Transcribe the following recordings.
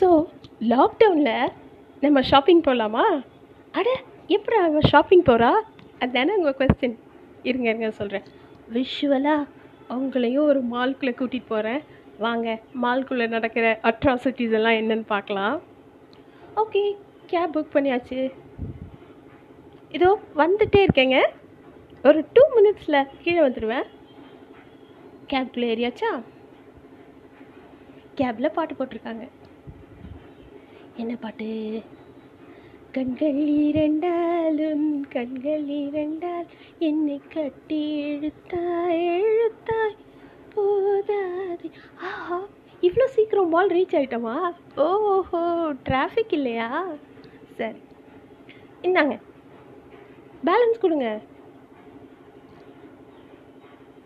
So லாக்டவுனில் நம்ம shopping போகலாமா அட எப்படி அவன் ஷாப்பிங் போகிறா அதுதானே உங்கள் கொஸ்டின் இருங்க இருங்க சொல்கிறேன் விஷுவலாக அவங்களையும் ஒரு மால்குள்ளே கூட்டிகிட்டு போகிறேன் வாங்க மால்குள்ளே நடக்கிற அட்ராசிட்டிஸ் எல்லாம் என்னன்னு பார்க்கலாம். ஓகே கேப் புக் பண்ணியாச்சு. இதோ வந்துட்டே இருக்கேங்க. ஒரு டூ மினிட்ஸில் கீழே வந்துடுவேன் கேப்குள்ளே ஏறியாச்சா? கேபில் பாட்டு போட்டிருக்காங்க. என்ன பாட்டு? கண்கள் இரண்டாலும் கண்கள் இரண்டால் என்னை கட்டி இழுத்தாய் இழுத்தாய். போதாது. ஆஹா இவ்வளோ சீக்கிரம் பால் ரீச் ஆகிட்டோமா ஓஹோ டிராஃபிக் இல்லையா? சரி. இந்தாங்க. பேலன்ஸ் கொடுங்க.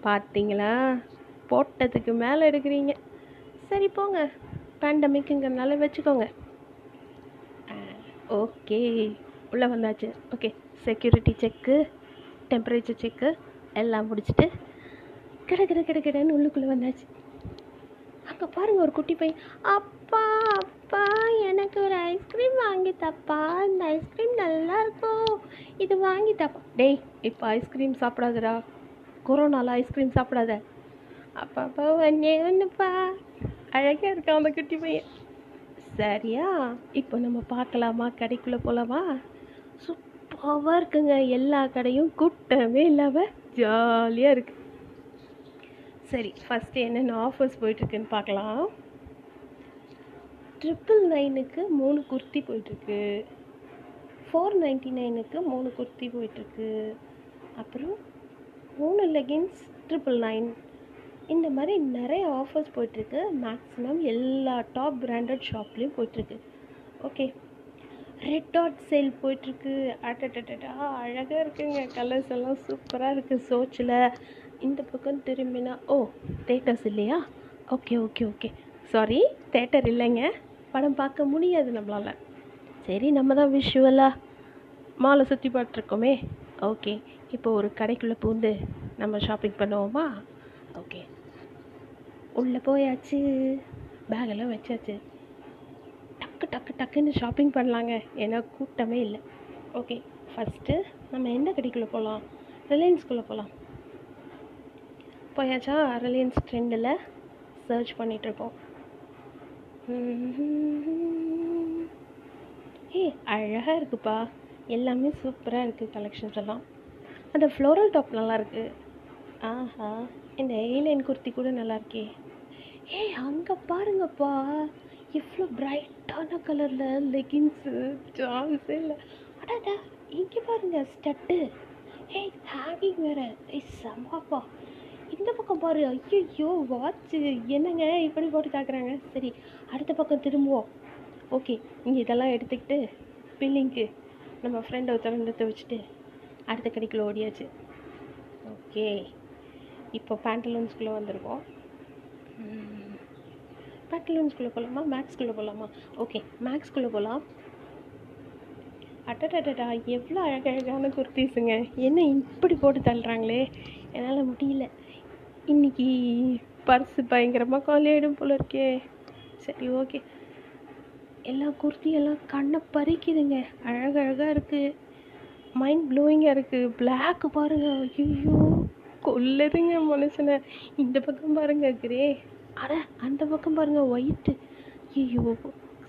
பார்த்தீங்களா? போட்டதுக்கு மேலே எடுக்கிறீங்க. சரி போங்க. பேண்டமிக்குங்கிறனால வச்சுக்கோங்க. ஓகே. உள்ளே வந்தாச்சு. Okay security check temperature check எல்லாம் முடிச்சுட்டு கிட கிட கிட கிடன்னு உள்ளுக்குள்ளே வந்தாச்சு. அங்கே பாருங்கள் ஒரு குட்டி பையன். அப்பா அப்பா எனக்கு ஒரு ஐஸ்கிரீம் வாங்கி தப்பா? இந்த ஐஸ்கிரீம் நல்லா இருக்கும். இது வாங்கி தப்பா? டேய் இப்போ ஐஸ்கிரீம் சாப்பிடாதடா. கொரோனாவில் ஐஸ்கிரீம் சாப்பிடாத. அப்பா அப்பா ஒன்னே ஒன்றுப்பா அழகாக இருக்கான் அந்த குட்டி பையன். சரியா? இப்போ நம்ம பார்க்கலாமா? கடைக்குள்ளே போகலாமா சூப்பராக இருக்குங்க. எல்லா கடையும் கூட்டமே இல்லாமல் ஜாலியாக இருக்குது சரி ஃபஸ்ட்டு என்னென்ன ஆஃபர்ஸ் போயிட்டுருக்குன்னு பார்க்கலாம். ட்ரிபிள் நைனுக்கு மூணு குர்த்தி போயிட்டுருக்கு. ஃபோர் நைன்ட்டி நைனுக்கு மூணு குர்த்தி போயிட்டுருக்கு. அப்புறம் மூணு லெகின்ஸ் ட்ரிபிள் நைன் இந்த மாதிரி நிறைய ஆஃபர்ஸ் போயிட்டுருக்கு. மேக்ஸிமம் எல்லா டாப் பிராண்டட் ஷாப்லேயும் போயிட்டுருக்கு. ஓகே ரெட் டாட் சேல் போயிட்டுருக்கு. அட்டட்டட்டா அழகாக இருக்குங்க. கலர்ஸ் எல்லாம் சூப்பராக இருக்குது சோச்சில் இந்த பக்கம் திரும்பினா ஓ தேட்டர்ஸ் இல்லையா? Okay okay okay sorry theatre இல்லைங்க. படம் பார்க்க முடியாது நம்மளால். சரி நம்ம தான் விஷுவலாக மாலை சுற்றி பார்த்துருக்கோமே. ஓகே இப்போ ஒரு கடைக்குள்ளே பூந்து நம்ம ஷாப்பிங் பண்ணுவோமா? ஓகே உள்ளே போயாச்சு. பேகெல்லாம் வச்சாச்சு. டக்கு டக்கு டக்குன்னு ஷாப்பிங் பண்ணலாங்க. ஏன்னா கூட்டமே இல்லை. ஓகே ஃபஸ்ட்டு நம்ம எந்த கடைக்குள்ளே போகலாம் ரிலையன்ஸ்குள்ளே போகலாம் போயாச்சா? ரிலையன்ஸ் ட்ரெண்டில் சர்ச் பண்ணிகிட்ருப்போம் ஏ அழகாக இருக்குப்பா. எல்லாமே சூப்பராக இருக்குது கலெக்ஷன்ஸ் எல்லாம். அந்த ஃப்ளோரல் டாப் நல்லாயிருக்கு ஆஹா இந்த ஏலைன் குர்த்தி கூட நல்லா இருக்கே. ஏய் அங்கே பாருங்கப்பா. எவ்வளோ பிரைட்டான கலரில் லெகின்ஸு ஜான்ஸு இல்லை. அடாடா இங்கே பாருங்க ஸ்டட்டு ஏய் ஹேங்கிங் வேறு. ஏய் செம்மாப்பா. இந்த பக்கம் பாரு. ஐயோ வாட்ச்சு என்னங்க இப்படி போட்டு தாக்குறாங்க? சரி அடுத்த பக்கம் திரும்புவோம். ஓகே இங்கே இதெல்லாம் எடுத்துக்கிட்டு பில்லிங்க்கு நம்ம ஃப்ரெண்டை ஒருத்தவங்க எடுத்து வச்சுட்டு அடுத்த கடைக்குள்ளே ஓடியாச்சு. ஓகே இப்போ பேண்டலூன்ஸ்குள்ளே வந்திருக்கோம். பேட்டலூன்ஸ்குள்ளே போகலாமா? மேக்ஸ்குள்ளே போகலாமா? ஓகே மேக்ஸ்குள்ளே போகலாம். அட்டடா எவ்வளோ அழகழகான குர்த்திஸுங்க. என்ன இப்படி போட்டு தள்ளுறாங்களே? என்னால் முடியல. இன்னைக்கு பர்ஸு பயங்கரமாக காலியாகிடும் போல இருக்கே. சரி ஓகே எல்லா குர்த்தியெல்லாம் கண்ணை பறிக்குதுங்க. அழகழகாக இருக்குது மைண்ட் ப்ளோயிங்காக இருக்குது பிளாக் பாருங்க. ஐயோ கொல்லுதுங்க மனுஷனை. இந்த பக்கம் பாருங்க கிரே அட அந்த பக்கம் பாருங்க ஒயிட்டு ஐயோ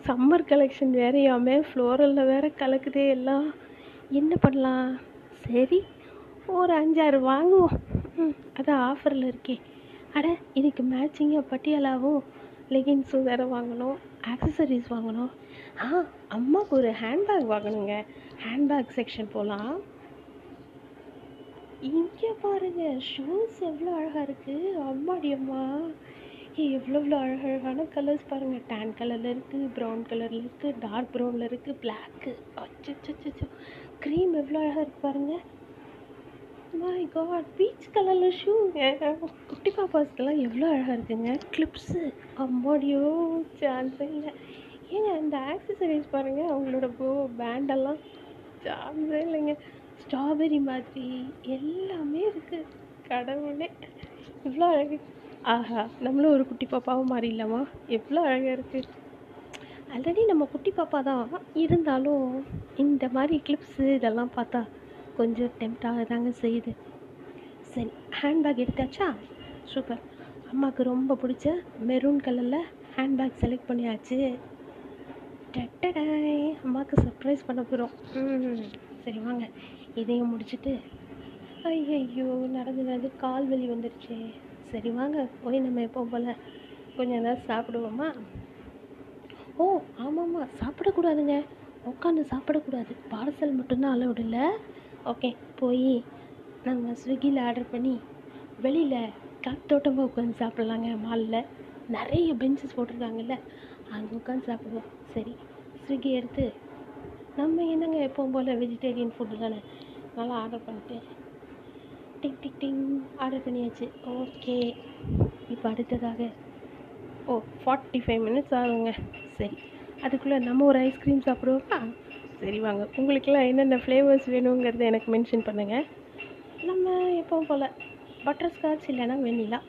சம்மர் கலெக்ஷன் வேறையாமே ஃப்ளோரலில் வேற கலக்குதே எல்லாம். என்ன பண்ணலாம்? சரி ஒரு அஞ்சாறு வாங்குவோம். ம் அதான் ஆஃபரில் இருக்கே. அட இதுக்கு மேட்சிங்காக பட்டியலாவும்? லெகின்ஸும் வேறு வாங்கணும் ஆக்சசரிஸ் வாங்கணும். ஆ அம்மாவுக்கு ஒரு ஹேண்ட்பேக் வாங்கணுங்க. ஹேண்ட்பேக் செக்ஷன் போகலாம் இங்கே பாருங்க ஷூஸ் எவ்வளோ அழகாக இருக்குது அம்மாடி அம்மா. எவ்வளோ எவ்வளோ அழகழகான கலர்ஸ் பாருங்கள் டேன் கலரில் இருக்குது ப்ரௌன் கலரில் இருக்குது டார்க் ப்ரௌனில் இருக்குது பிளாக்கு அச்சோ க்ரீம் எவ்வளோ அழகாக இருக்குது பாருங்கள் மை காட் பீச் கலரில் ஷூங்க குட்டி பாப்பாஸ்க்கெல்லாம் எவ்வளோ அழகாக இருக்குங்க. கிளிப்ஸு அம்மாடியோ சான்ஸே இல்லை. ஏங்க இந்த ஆக்சசரிஸ் பாருங்கள் அவங்களோட போ பேண்டெல்லாம் சான்ஸே இல்லைங்க. ஸ்ட்ராபெரி மாதிரி எல்லாமே இருக்குது கடவுளே. இவ்வளோ அழகு. ஆஹா நம்மளும் ஒரு குட்டி பாப்பாவும் மாறிடலாமா எவ்வளோ அழகாக இருக்குது ஆல்ரெடி நம்ம குட்டி பாப்பா தான். இருந்தாலும் இந்த மாதிரி கிளிப்ஸு இதெல்லாம் பார்த்தா கொஞ்சம் டெம்ட் ஆகதாங்க செய்யுது. சரி ஹேண்ட்பேக் எடுத்தாச்சா? சூப்பர் அம்மாவுக்கு ரொம்ப பிடிச்ச மெரூன் கலரில் ஹேண்ட்பேக் செலக்ட் பண்ணியாச்சு. டட்டடாய். அம்மாவுக்கு சர்ப்ரைஸ் பண்ண போகிறோம் ம் சரி வாங்க. இதையும் முடிச்சுட்டு ஐயையோ நடந்து நடந்து கால் வலி வந்துருச்சே. சரி வாங்க போய் நம்ம எப்போ போல் கொஞ்சம் நேரம் சாப்பிடுவோமா? ஓ ஆமாம்மா சாப்பிடக்கூடாதுங்க. உட்காந்து சாப்பிடக்கூடாது. பார்சல் மட்டும்தான் அலவுட் இல்லை ஓகே போய் நம்ம ஸ்விக்கியில் ஆர்டர் பண்ணி வெளியில் காத்தோட்டமாக உட்காந்து சாப்பிட்லாங்க மாலில். நிறைய பெஞ்சஸ் போட்டிருக்காங்கல்ல அங்கே உட்காந்து சாப்பிடுவோம். சரி ஸ்விக்கி எடுத்து நம்ம என்னங்க எப்பவும் போல் வெஜிடேரியன் ஃபுட்டு தானே? நல்லா ஆர்டர் பண்ணிட்டு டிக் டிக் டிங் ஆர்டர் பண்ணியாச்சு. ஓகே இப்போ அடுத்ததாக ஓ ஃபார்ட்டி ஃபைவ் மினிட்ஸ் ஆகுங்க. சரி. அதுக்குள்ளே நம்ம ஒரு ஐஸ்கிரீம் சாப்பிடுவோமா? சரி வாங்க. உங்களுக்கெல்லாம் என்னென்ன ஃப்ளேவர்ஸ் வேணுங்கிறத எனக்கு மென்ஷன் பண்ணுங்கள் நம்ம எப்பவும் போல் பட்டர் ஸ்காட்ச் இல்லைன்னா வெண்ணிலா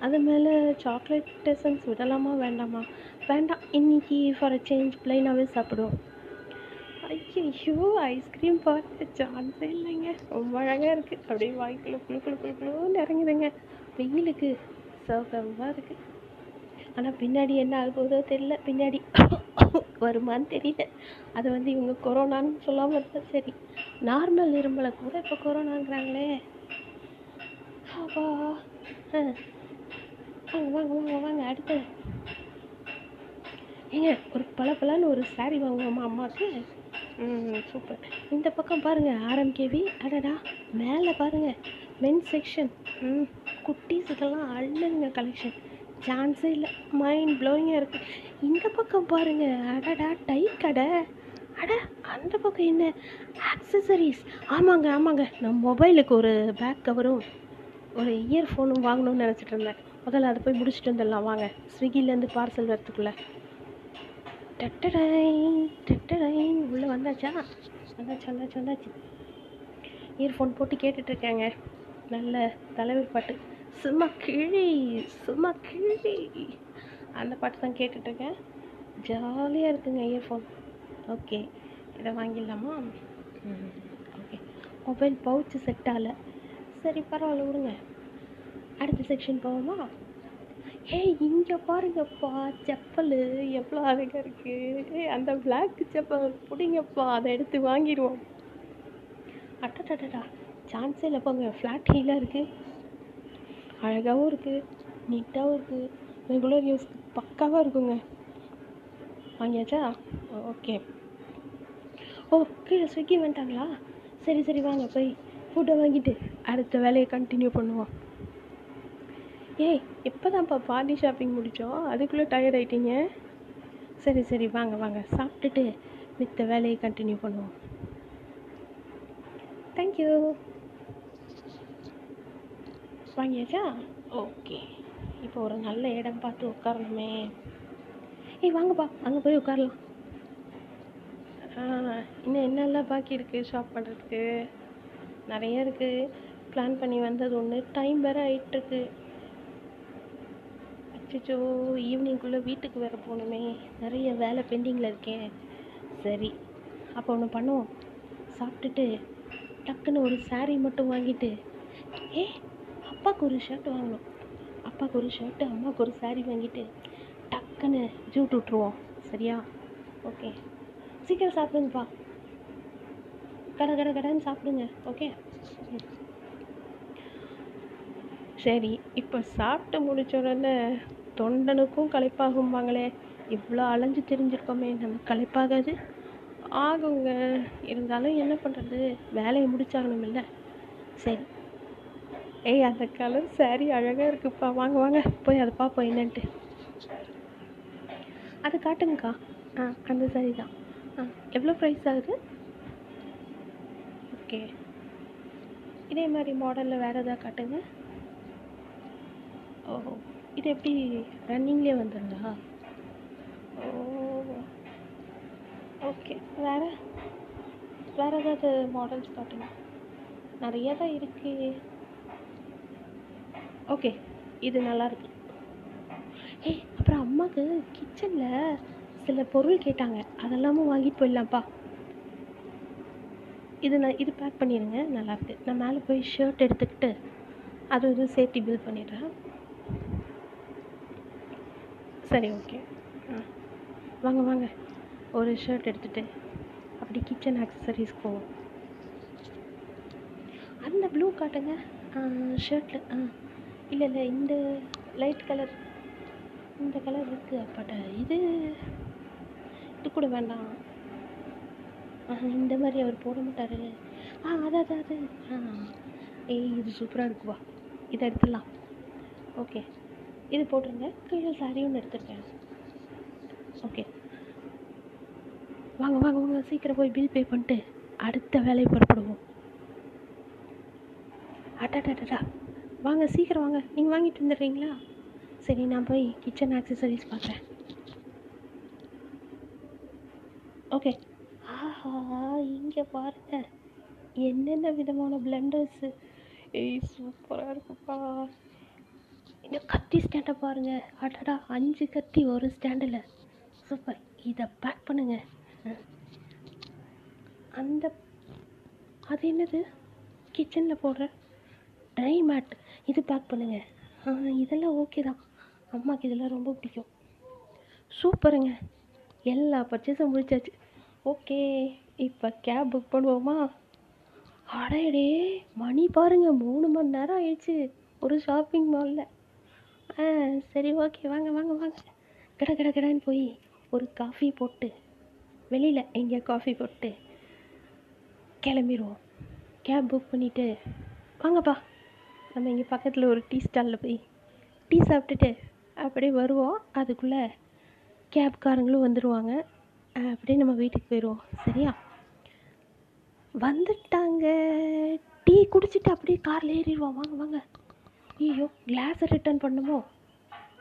அது மேலே சாக்லேட் எசன்ஸ் விடலாமா வேண்டாமா? வேண்டாம். இன்னைக்கு ஃபார் அ சேஞ்ச் ப்ளைனாகவே சாப்பிடுவோம். ஐயோ ஐஸ்கிரீம் பார்த்து சான்ஸே இல்லைங்க. ரொம்ப அழகாக இருக்குது அப்படியே வாய்க்குள்ள குளு குளு குளு குளுன்னு இறங்குதுங்க. வெயிலுக்கு சோகமாக இருக்குது ஆனால் பின்னாடி என்ன ஆக போதோ தெரியல. பின்னாடி வருமான்னு தெரியல. அது வந்து இவங்க கொரோனான்னு சொல்லாமல் இருந்தால் சரி. நார்மல் இருமலை கூட இப்போ கொரோனாங்கிறாங்களே அப்பா. ஆ. வாங்க வாங்க வாங்க வாங்க அடுத்தது ஏங்க ஒரு பளபளன்னு ஒரு சாரி வாங்குவோமா அம்மாவுக்கு? சூப்பர். இந்த பக்கம் பாருங்கள் ஆர்எம்கேவி அடடா மேலே பாருங்கள் மென் செக்ஷன் ம் குட்டீஸ் இதெல்லாம் அள்ளனுங்க கலெக்ஷன் சான்ஸே இல்லை மைண்ட் ப்ளோயிங்காக இருக்குது இந்த பக்கம் பாருங்கள் அடடா டை கடை. அட அந்த பக்கம் என்ன? ஆக்சசரிஸ் ஆமாங்க ஆமாங்க. நான் மொபைலுக்கு ஒரு பேக் கவரும் ஒரு இயர்ஃபோனும் வாங்கணும்னு நினச்சிட்டு இருந்தேன். முதல்ல அதை போய் முடிச்சுட்டு வந்துடலாம். வாங்க. ஸ்விக்கிலேருந்து பார்சல் வரத்துக்குள்ளே டட்டடை டட்டடை உள்ளே வந்தாச்சா வந்தாச்சு வந்தாச்சு வந்தாச்சு இயர்ஃபோன் போட்டு கேட்டுட்ருக்கேங்க நல்ல தலைவர் பாட்டு சும்மா கிழி சும்மா கிழி அந்த பாட்டு தான் கேட்டுட்ருக்கேன் ஜாலியாக இருக்குங்க இயர்ஃபோன் ஓகே இதை வாங்கிடலாமா ம் ஓகே மொபைல் பவுச்சு செட் சரி பரவாயில்ல விடுங்க அடுத்த செக்ஷன் போவோமா ஏய் இங்கே பாருங்கப்பா செப்பல் எவ்வளோ அழகாக இருக்குது அந்த பிளாக் செப்பல் பிடிங்கப்பா அதை எடுத்து வாங்கிடுவோம் அட்டடடா சான்ஸே இல்லை போங்க ஃப்ளாட் ஹீலாக இருக்குது அழகாகவும் இருக்குது நீட்டாகவும் இருக்குது ரெகுலர் யூஸ்க்கு பக்காவாக இருக்குங்க. வாங்கியாச்சா? ஓகே ஓ கீழே ஸ்விக்கி வந்துட்டாங்களா? சரி சரி வாங்க போய் ஃபுட்டை வாங்கிட்டு அடுத்த வேலையை கண்டினியூ பண்ணுவோம். ஏய் இப்போ தான்ப்பா பாடி ஷாப்பிங் முடித்தோம் அதுக்குள்ளே டயர்ட் ஆகிட்டீங்க சரி சரி வாங்க வாங்க. சாப்பிட்டுட்டு மித்த வேலையை கண்டினியூ பண்ணுவோம். தேங்க்யூ வாங்கியாச்சா? ஓகே இப்போ ஒரு நல்ல இடம் பார்த்து உட்காரணுமே. ஏய் வாங்கப்பா. அங்கே போய் உட்காரலாம். இன்னும் என்னெல்லாம் பாக்கி இருக்குது ஷாப் பண்ணுறதுக்கு நிறைய இருக்குது பிளான் பண்ணி வந்தது ஒன்று டைம் வேறு ஆயிட்டுருக்கு. அச்சோ ஈவினிங்குள்ளே வீட்டுக்கு வேறு போகணுமே. நிறைய வேலை பெண்டிங்கில் இருக்கேன் சரி அப்போ ஒன்று பண்ணுவோம். சாப்பிட்டுட்டு டக்குன்னு ஒரு saree மட்டும் வாங்கிட்டு ஏ அப்பாவுக்கு ஒரு ஷர்ட் வாங்கணும். அப்பாவுக்கு ஒரு ஷர்ட்டு அம்மாவுக்கு ஒரு saree வாங்கிட்டு டக்குன்னு ஜூட் விட்ருவோம் சரியா? ஓகே. சீக்கிரம் சாப்பிடுங்கப்பா. கடை கடை கடைன்னு சாப்பிடுங்க. ஓகே? ம். சரி இப்போ சாப்பிட்டு முடிச்ச உடனே தொண்டனுக்கும் களைப்பாகும்பாங்களே. இவ்வளோ அலைஞ்சு திரிஞ்சிருக்கோமே நம்ம களைப்பாகாது. ஆகுங்க. இருந்தாலும் என்ன பண்ணுறது வேலையை முடிச்சாகணுமில்ல சரி. ஏய் அந்த கலர் saree அழகாக இருக்குப்பா. வாங்க வாங்க. போய் அதை பார்ப்போம் என்னன்ட்டு. அது காட்டுங்கக்கா. ஆ அந்த saree தான். ஆ எவ்வளோ ப்ரைஸ் ஆகுது? ஓகே. இதே மாதிரி மாடலில் வேறு எதாவது காட்டுங்க. ஓ இது எப்படி ரன்னிங்லேயே வந்துருந்தா ஓ. ஓகே வேறு? வேறு ஏதாவது மாடல்ஸ் காட்டுங்க நிறைய தான் இருக்கு. ஓகே இது நல்லா இருக்கு. ஏய் அப்புறம் அம்மாவுக்கு கிச்சனில் சில பொருள் கேட்டாங்க. அதெல்லாமும் வாங்கிட்டு போயிடலாம்ப்பா. இது நான் இது பேக் பண்ணிடுங்க. நல்லாயிருக்கு நான் மேலே போய் ஷர்ட் எடுத்துக்கிட்டு அது இது சேர்த்து பில் பண்ணிடுறேன். சரி ஓகே ஆ. வாங்க வாங்க. ஒரு ஷர்ட் எடுத்துகிட்டு அப்படி கிச்சன் ஆக்சசரிஸ் போவோம். அந்த ப்ளூ காட்டுங்க ஷர்ட்டில் ஆ இல்லை இல்லை இந்த லைட் கலர் இந்த கலர் இருக்குது பட் இது இது கூட வேண்டாம். இந்த மாதிரி அவர் போட மாட்டார். ஆ அது அது அது. ஆ. ஏய் இது சூப்பராக இருக்குவா. இதை எடுத்துடலாம். ஓகே இது போட்டுருங்க. கீழே சாரி ஒன்று எடுத்துருக்கேன். ஓகே வாங்க வாங்க வாங்க. சீக்கிரம் போய் பில் பே பண்ணிட்டு அடுத்த வேலையை புறப்படுவோம். அட்டாடாடா. வாங்க சீக்கிரம் வாங்க. நீங்கள் வாங்கிட்டு வந்துடுறீங்களா? சரி நான் போய் கிச்சன் ஆக்சசரிஸ் பார்க்குறேன். ஓகே ஆஹா இங்கே பாருங்க. என்னென்ன விதமான பிளண்டர்ஸு ஏய் சூப்பராக இருக்குப்பா. இன்னும் கத்தி ஸ்டாண்டை பாருங்கள் அடடா அஞ்சு கத்தி ஒரு ஸ்டாண்டில் சூப்பர் இதை பேக் பண்ணுங்க. அந்த அது என்னது? கிச்சனில் போடுற ட்ரை மேட் இது பேக் பண்ணுங்க. இதெல்லாம் ஓகே தான். அம்மாவுக்கு இதெல்லாம் ரொம்ப பிடிக்கும். சூப்பருங்க எல்லா பர்ச்சேஸும் முடிச்சாச்சு. ஓகே இப்போ கேப் புக் பண்ணுவோமா? அடையடே மணி பாருங்கள் மூணு மணி நேரம் ஆயிடுச்சு. ஒரு ஷாப்பிங் மாலில் ஆ சரி ஓகே வாங்க வாங்க வாங்க. கட கட கடன்னு போய் ஒரு காஃபி போட்டு வெளியில் எங்கேயா காஃபி போட்டு கிளம்பிடுவோம் கேப் புக் பண்ணிவிட்டு வாங்கப்பா. நம்ம இங்கே பக்கத்தில் ஒரு டீ ஸ்டாலில் போய் டீ சாப்பிட்டுட்டு அப்படியே வருவோம். அதுக்குள்ளே கேப்காரங்களும் வந்துடுவாங்க அப்படியே நம்ம வீட்டுக்கு போயிடுவோம் சரியா? வந்துட்டாங்க. டீ குடிச்சிட்டு அப்படியே காரில் ஏறிடுவோம். வாங்க வாங்க. ஐயோ கிளாஸை ரிட்டர்ன் பண்ணுமோ?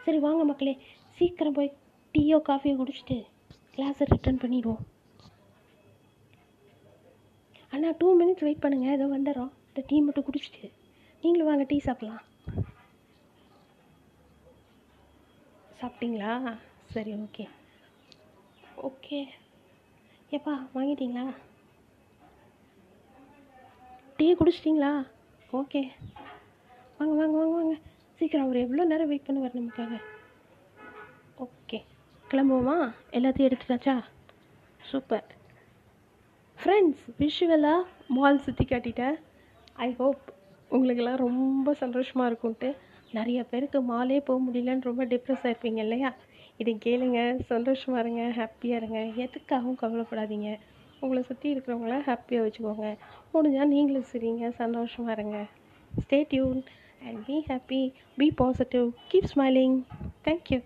சரி வாங்க மக்களே சீக்கிரம் போய் டீயோ காஃபியோ குடிச்சிட்டு கிளாஸை ரிட்டர்ன் பண்ணிடுவோம். அண்ணா டூ மினிட்ஸ் வெயிட் பண்ணுங்கள் ஏதோ வந்துடுறோம். இந்த டீ மட்டும் குடிச்சிட்டு நீங்களும் வாங்க டீ சாப்பிட்லாம். சாப்பிட்டீங்களா? சரி ஓகே ஓகே ஏப்பா வாங்கிட்டீங்களா? டீ குடிச்சிட்டிங்களா? ஓகே வாங்க வாங்க வாங்க வாங்க. சீக்கிரம் அவர் எவ்வளோ நேரம் வெயிட் பண்ணுவார் நமக்காக? ஓகே கிளம்புவோமா? எல்லாத்தையும் எடுத்துட்டாச்சா? சூப்பர் ஃப்ரெண்ட்ஸ் விஷுவலாக மால் சுற்றி காட்டிட்டேன் ஐ ஹோப் உங்களுக்கெல்லாம் ரொம்ப சந்தோஷமாக இருக்கும்ன்ட்டு நிறைய பேருக்கு மாலே போக முடியலன்னு ரொம்ப டிப்ரெஸ் ஆகிருப்பீங்க இல்லையா? இதை கேளுங்க சந்தோஷமாக இருங்க ஹாப்பியாக இருங்க. எதுக்காகவும் கவலைப்படாதீங்க. உங்களை சுற்றி இருக்கிறவங்கள ஹாப்பியாக வச்சுக்கோங்க. முடிஞ்சால் நீங்களும் சரிங்க சந்தோஷமாக இருங்க. Stay tune and be happy, be positive, keep smiling. Thank you.